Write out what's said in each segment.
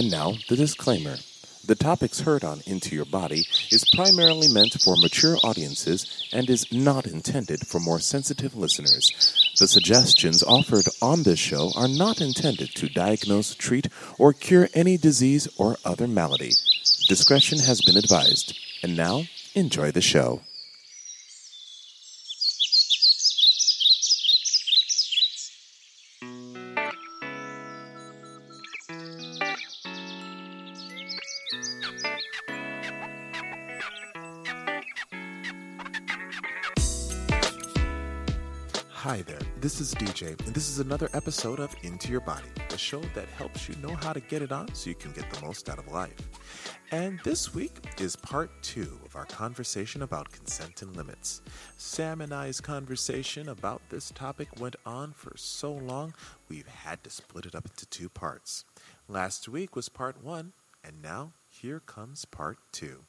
And now, the disclaimer. The topics heard on Into Your Body is primarily meant for mature audiences and is not intended for more sensitive listeners. The suggestions offered on this show are not intended to diagnose, treat, or cure any disease or other malady. Discretion has been advised. And now, enjoy the show. Hi there, this is DJ, and this is another episode of Into Your Body, a show that helps you know how to get it on so you can get the most out of life. And this week is part two of our conversation about consent and limits. Sam and I's conversation about this topic went on for so long, we've had to split it up into two parts. Last week was part one, and now here comes part two.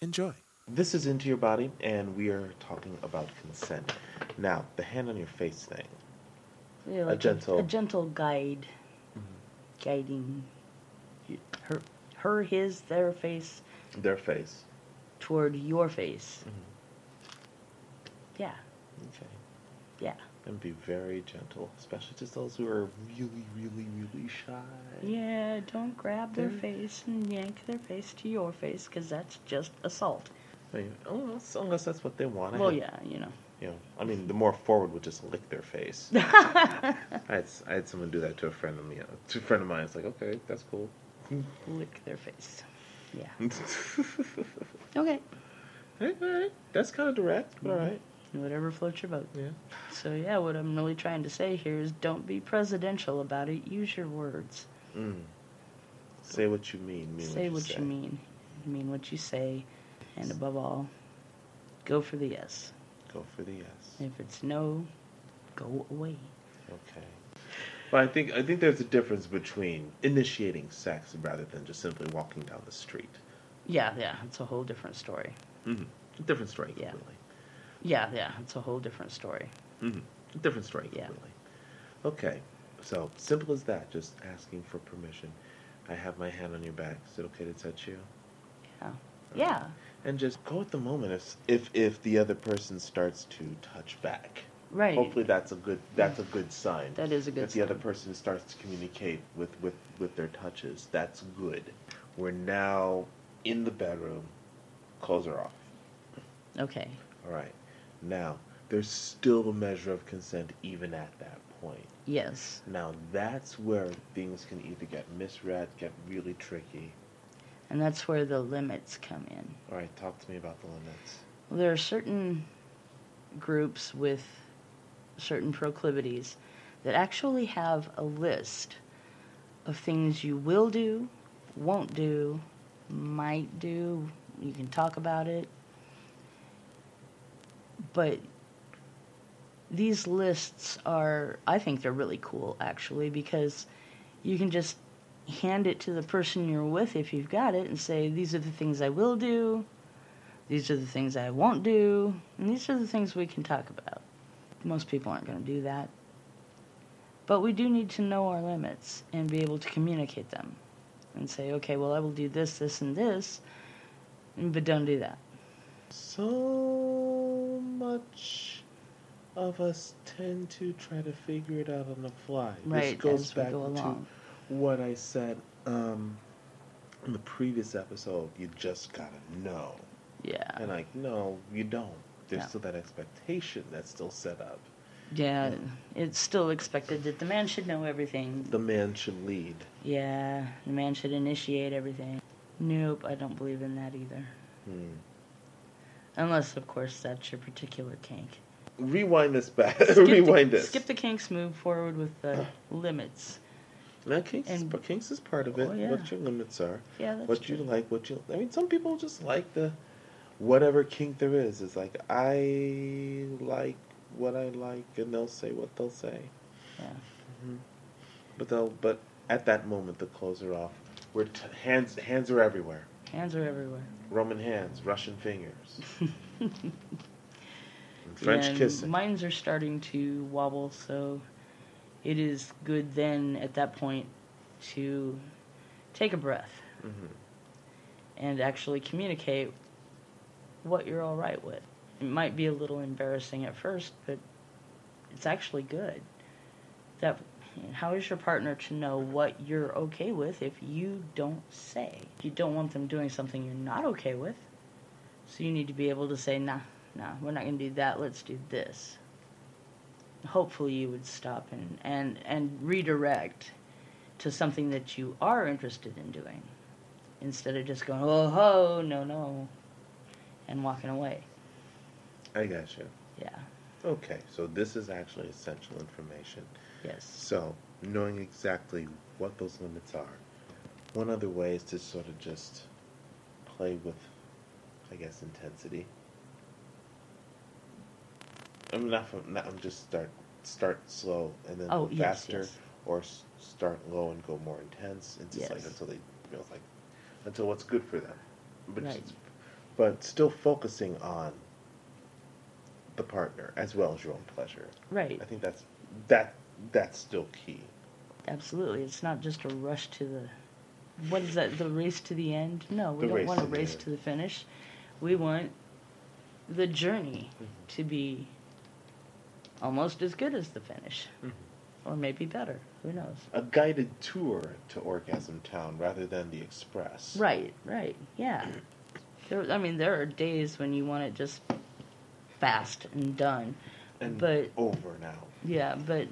Enjoy. This is Into Your Body, and we are talking about consent. Now, the hand on your face thing. Yeah, like gentle- a, gentle guide, mm-hmm. guiding her, her, his, their face Their face. toward your face. Mm-hmm. Yeah, Okay. yeah, And be very gentle, especially to those who are really, really, really shy. yeah. Don't grab their face and yank their face to your face, because that's just assault. I mean, unless, unless that's what they want. Well, yeah, you know. You know, I mean, the more forward would just lick their face. I had, I had someone do that to a friend of me. To a friend of mine, it's like, okay, that's cool. Lick their face. Yeah. Okay. Hey, all right, that's kind of direct, but all right. Whatever floats your boat. Yeah. So yeah, what I'm really trying to say here is don't be presidential about it. Use your words. Mm. Say what you mean. mean say what say. you mean. Mean what you say. And above all, go for the yes. Go for the yes. If it's no, go away. Okay. But I think I think there's a difference between initiating sex rather than just simply walking down the street. Yeah, yeah, it's a whole different story. Mm-hmm. Different story Yeah. completely. Yeah, yeah, it's a whole different story. Mm-hmm. Different story Yeah. completely. Okay. So simple as that. Just asking for permission. I have my hand on your back. Is it okay to touch you? Yeah. Yeah. And just go with the moment. If if if the other person starts to touch back, Right. hopefully that's a good that's a good sign. That is a good if the other person starts to communicate with with with their touches, that's good. We're now in the bedroom. Clothes are off. Okay. All right. Now there's still a measure of consent even at that point. Yes. Now that's where things can either get misread, get really tricky. And that's where the limits come in. All right, talk to me about the limits. Well, there are certain groups with certain proclivities that actually have a list of things you will do, won't do, might do. You can talk about it. But these lists are, I think they're really cool actually because you can just hand it to the person you're with if you've got it and say, these are the things I will do, these are the things I won't do, and these are the things we can talk about. Most people aren't going to do that. But we do need to know our limits and be able to communicate them and say, okay, well, I will do this, this, and this, but don't do that. So much of us tend to try to figure it out on the fly. Right, this goes back go to. What I said um, in the previous episode. You just gotta know. Yeah. And like, no, you don't. There's Yeah. still that expectation that's still set up. Yeah, it's still expected that the man should know everything. The man should lead. Yeah, the man should initiate everything. Nope, I don't believe in that either. Hmm. Unless, of course, that's your particular kink. Rewind this back. Skip the- Rewind this. Skip the kinks, move forward with the limits. Now, kinks, is, kinks is part of it. Oh, yeah. What your limits are. Yeah, that's what you like, what you. I mean, some people just like the whatever kink there is. It's like I like what I like, and they'll say what they'll say. Yeah. Mm-hmm. But they'll. But at that moment, the clothes are off. We're t- hands. Hands are everywhere. Hands are everywhere. Roman hands, Russian fingers, and French and kissing. Mines are starting to wobble, so it is good then at that point to take a breath Mm-hmm. and actually communicate what you're all right with. It might be a little embarrassing at first, but it's actually good. That how is your partner to know what you're okay with if you don't say? You don't want them doing something you're not okay with. So you need to be able to say, "Nah, nah, we're not going to do that. Let's do this." Hopefully you would stop and and and redirect to something that you are interested in doing instead of just going, "Oh ho, no, no." and walking away. I got you. Yeah. Okay, so this is actually essential information. Yes. So, knowing exactly what those limits are. One other way is to sort of just play with, I guess, intensity. I'm not. Not I'm just start start slow and then Oh, go yes, faster, yes. or s- start low and go more intense. It's just like until they feel like until what's good for them. But Right. but still focusing on the partner as well as your own pleasure. Right. I think that's that that's still key. Absolutely. It's not just a rush to the. What is that? The race to the end? No, we The don't want a to race end. to the finish. We want the journey Mhm. to be almost as good as the finish, Mm-hmm. or maybe better. Who knows? A guided tour to Orgasm Town rather than the express. Right. Right. Yeah. There, I mean, there are days when you want it just fast and done. And But- over now. Yeah, but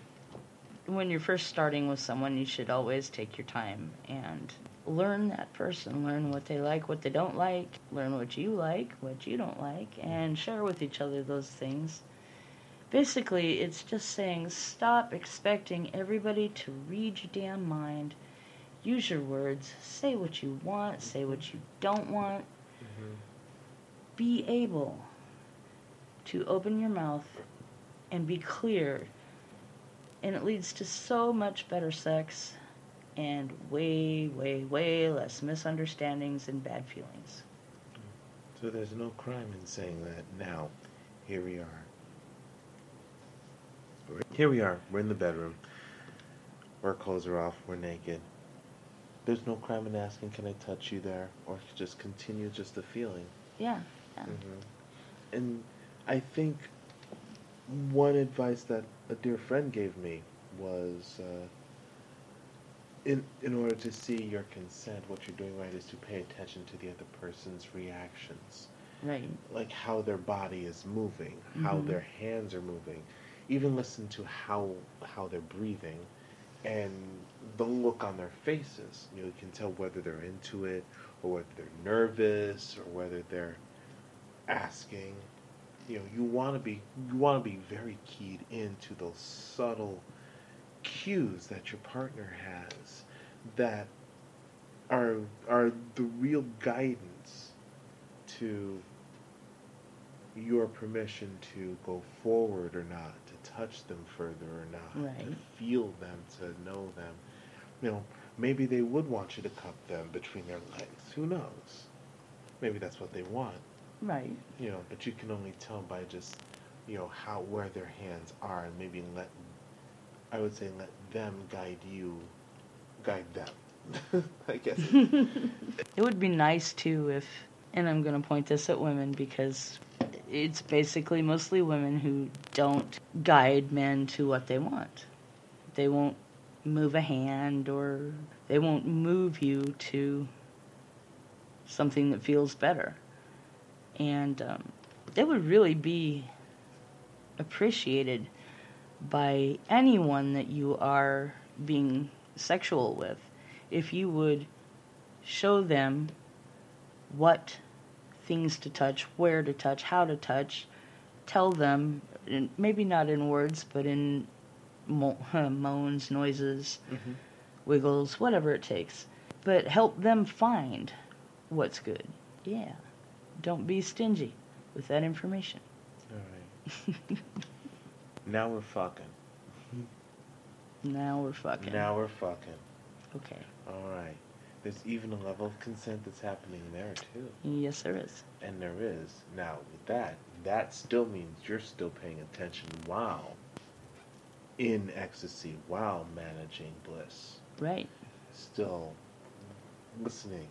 when you're first starting with someone, you should always take your time and learn that person, learn what they like, what they don't like, learn what you like, what you don't like, and share with each other those things. Basically, it's just saying stop expecting everybody to read your damn mind. Use your words, say what you want, say what you don't want. Mm-hmm. Be able to open your mouth and be clear. And it leads to so much better sex and way, way, way less misunderstandings and bad feelings. So there's no crime in saying that. Now, here we are. Here we are. We're in the bedroom. Our clothes are off. We're naked. There's no crime in asking, "Can I touch you there?" Or just continue just the feeling. Yeah, yeah. hmm And I think one advice that a dear friend gave me was uh, in in order to see your consent, what you're doing right is to pay attention to the other person's reactions, Right. like how their body is moving, how Mhm. their hands are moving, even listen to how how they're breathing, and the look on their faces. You, know, you can tell whether they're into it, or whether they're nervous, or whether they're asking. You know, you want to be you want to be very keyed into those subtle cues that your partner has that are are the real guidance to your permission to go forward or not, to touch them further or not, to feel them, to know them. You know, maybe they would want you to cup them between their legs. Who knows? Maybe that's what they want. Right. You know, but you can only tell by just, you know, how where their hands are, and maybe let, I would say, let them guide you, guide them. I guess. It would be nice too if, and I'm going to point this at women because it's basically mostly women who don't guide men to what they want. They won't move a hand or they won't move you to something that feels better. And um, it would really be appreciated by anyone that you are being sexual with if you would show them what things to touch, where to touch, how to touch, tell them, in- maybe not in words, but in mo- moans, noises, Mhm. wiggles, whatever it takes. But help them find what's good. Yeah. Don't be stingy with that information. All right. now we're fucking. Now we're fucking. Now we're fucking. Okay. All right. There's even a level of consent that's happening there too, Yes, there is. and there is. Now with that, that still means you're still paying attention while in ecstasy, while managing bliss. Right. Still, listening,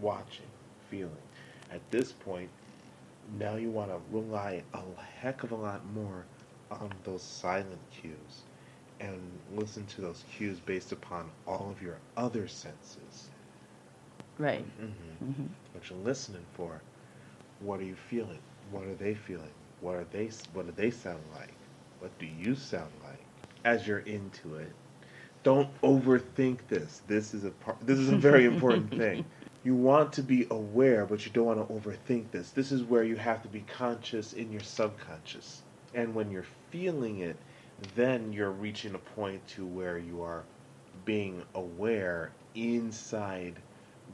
watching, feeling. At this point, now you want to rely a heck of a lot more on those silent cues and listen to those cues based upon all of your other senses. Right. Mm-hmm. hmm What you're listening for. What are you feeling? What are they feeling? What are they? What do they sound like? What do you sound like? As you're into it, don't overthink this. This is a part. This is a very important thing. You want to be aware, but you don't want to overthink this. This is where you have to be conscious in your subconscious. And when you're feeling it, then you're reaching a point to where you are being aware inside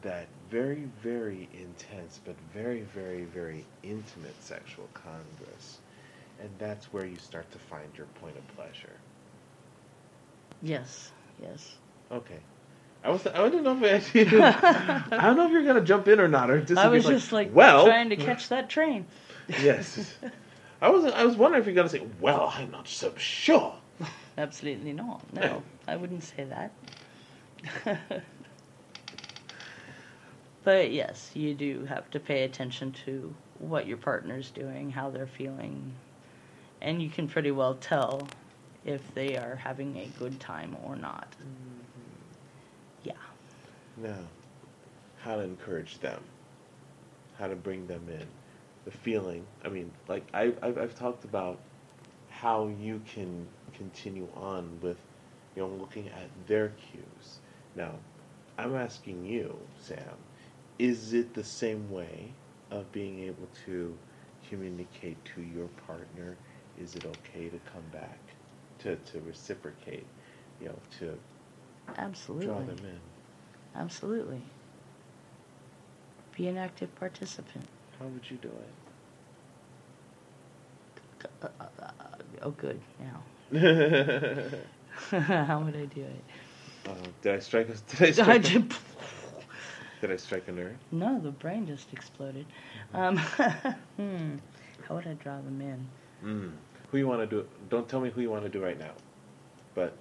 that very, very intense, but very, very, very intimate sexual congress. And that's where you start to find your point of pleasure. Yes. Yes. Okay. I was I didn't know if I, I don't know if you're gonna jump in or not, or just I was just like well, trying to catch that train. yes. I was I was wondering if you're gonna say, well, I'm not so sure. Absolutely not. No, I wouldn't say that. but yes, you do have to pay attention to what your partner's doing, how they're feeling, and you can pretty well tell if they are having a good time or not. Mm-hmm. Yeah. Now, how to encourage them, how to bring them in, the feeling. I mean, like I, I've, I've talked about how you can continue on with, you know, looking at their cues. Now, I'm asking you, Sam, is it the same way of being able to communicate to your partner? Is it okay to come back, to, to reciprocate, you know, to Absolutely. draw them in? Absolutely. Be an active participant. How would you do it? uh, uh, oh, good. Now. how would I do it? Uh, did I strike a did I strike, a, did I strike a nerve? no, the brain just exploded. Um, hmm. How would I draw them in? Mm. Who you want to do? Don't tell me who you want to do right now. But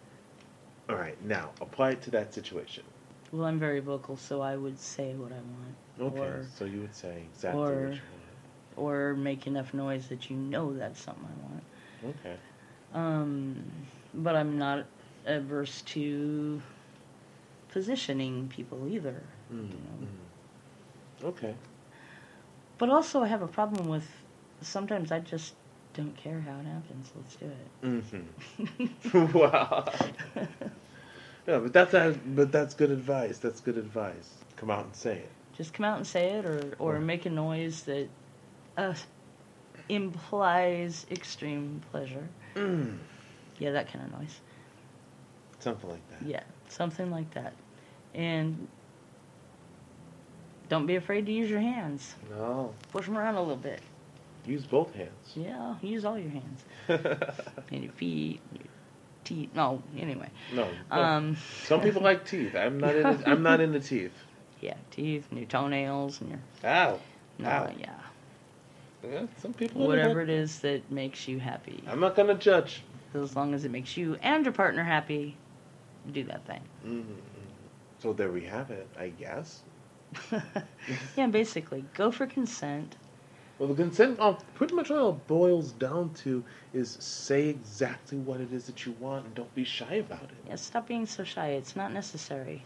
all right, now apply it to that situation. Well, I'm very vocal, so I would say what I want. Okay, Or, so you would say exactly or- what you want. or make enough noise that you know that's something I want. Okay. Um, but I'm not averse to positioning people either. Mm, You know. mm. Okay. But also, I have a problem with sometimes I just don't care how it happens. Let's do it. Mm-hmm. wow. Yeah, but that's that, but that's good advice. That's good advice. Come out and say it. Just come out and say it, or or Or- make a noise that uh, implies extreme pleasure. Mm. Yeah, that kind of noise. Something like that. Yeah, something like that. And don't be afraid to use your hands. No. Push them around a little bit. Use both hands. Yeah, use all your hands and your feet, your teeth. No, anyway. no. no. Um, Some people like teeth. I'm not in. I'm not into teeth. yeah, teeth and your toenails and your Ow. no, Ow. yeah, Yeah, some people. whatever it is that makes you happy. I'm not gonna judge. As long as it makes you and your partner happy, do that thing. Mm-hmm. So there we have it. I guess. yeah, basically, go for consent. Well, the consent, uh, pretty much all it boils down to is say exactly what it is that you want and don't be shy about it. Yeah, stop being so shy. It's not necessary.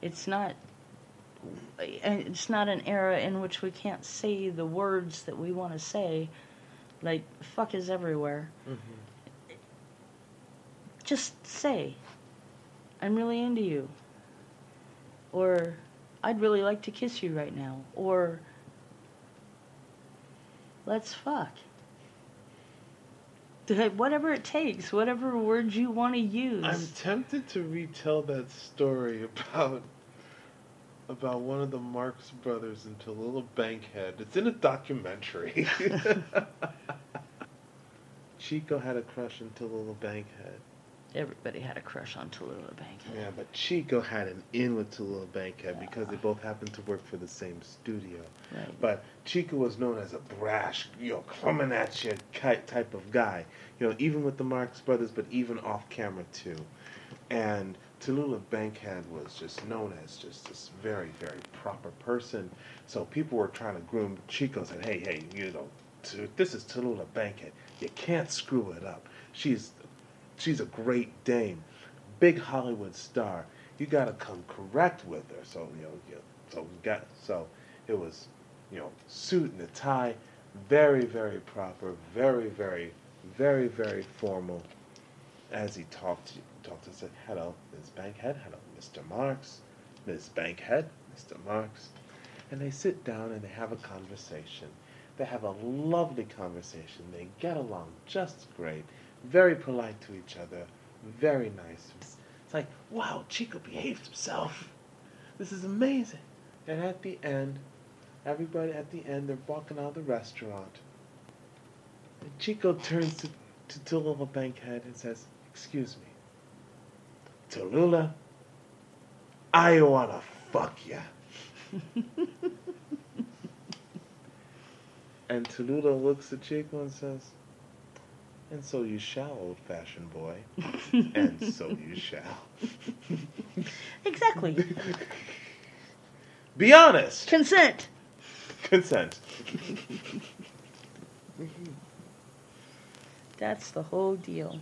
It's not. It's not an era in which we can't say the words that we want to say. Like fuck is everywhere. Mm-hmm. Just say, "I'm really into you," or "I'd really like to kiss you right now," or "Let's fuck." Whatever it takes, whatever words you want to use. I'm tempted to retell that story about about one of the Marx brothers in Tallulah Bankhead. It's in a documentary. Chico had a crush on Tallulah Bankhead. Everybody had a crush on Tallulah Bankhead. Yeah, but Chico had an in with Tallulah Bankhead uh, because they both happened to work for the same studio. Right. But Chico was known as a brash, you know, coming at you type of guy. You know, even with the Marx Brothers, but even off camera too. And Tallulah Bankhead was just known as just this very, very proper person. So people were trying to groom Chico. Said, "Hey, hey, you know, this is Tallulah Bankhead. You can't screw it up. She's, she's a great dame, big Hollywood star. You got to come correct with her." So you know, you so we got so it was, you know, suit and a tie, very, very proper, very, very, very, very formal. As he talked, to talked and said, "Hello, Ms. Bankhead. Hello, Mr. Marx. Ms. Bankhead, Mr. Marx." And they sit down and they have a conversation. They have a lovely conversation. They get along just great. Very polite to each other. Very nice. It's like, wow, Chico behaved himself. This is amazing. And at the end, everybody at the end, they're walking out of the restaurant. And Chico turns to, to Tallulah Bankhead and says, Excuse me. Tallulah, I wanna fuck ya. and Tallulah looks at Chico and says, And so you shall, old fashioned boy. and so you shall. exactly. Be honest. Consent. Consent. That's the whole deal.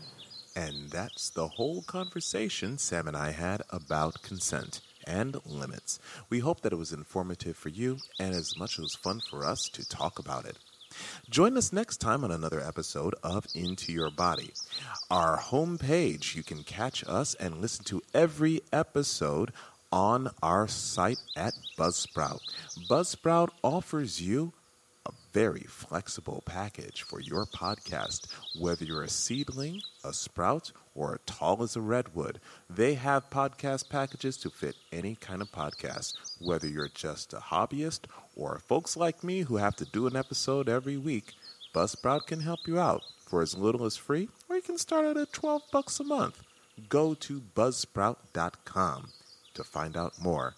And that's the whole conversation Sam and I had about consent and limits. We hope that it was informative for you and as much as fun for us to talk about it. Join us next time on another episode of Into Your Body. Our homepage, you can catch us and listen to every episode on our site at Buzzsprout. Buzzsprout offers you a very flexible package for your podcast. Whether you're a seedling, a sprout, or tall as a redwood, they have podcast packages to fit any kind of podcast. Whether you're just a hobbyist or folks like me who have to do an episode every week, Buzzsprout can help you out for as little as free, or you can start at at 12 bucks a month. Go to buzzsprout.com to find out more.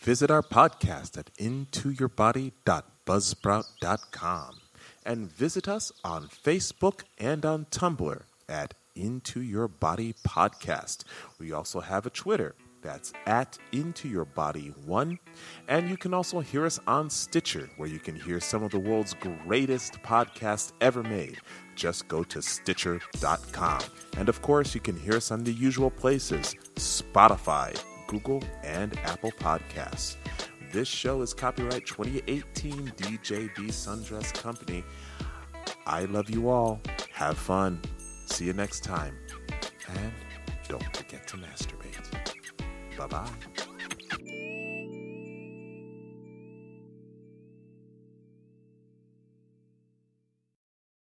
Visit our podcast at intoyourbody.buzzsprout.com and visit us on Facebook and on Tumblr at Into Your Body Podcast. We also have a Twitter that's at Into Your Body One. And you can also hear us on Stitcher, where you can hear some of the world's greatest podcasts ever made. Just go to Stitcher.com. And of course, you can hear us on the usual places Spotify, Google, and Apple Podcasts. This show is copyright 2018 DJD Sundress Company. I love you all. Have fun. See you next time. And don't forget to masturbate. Bye bye.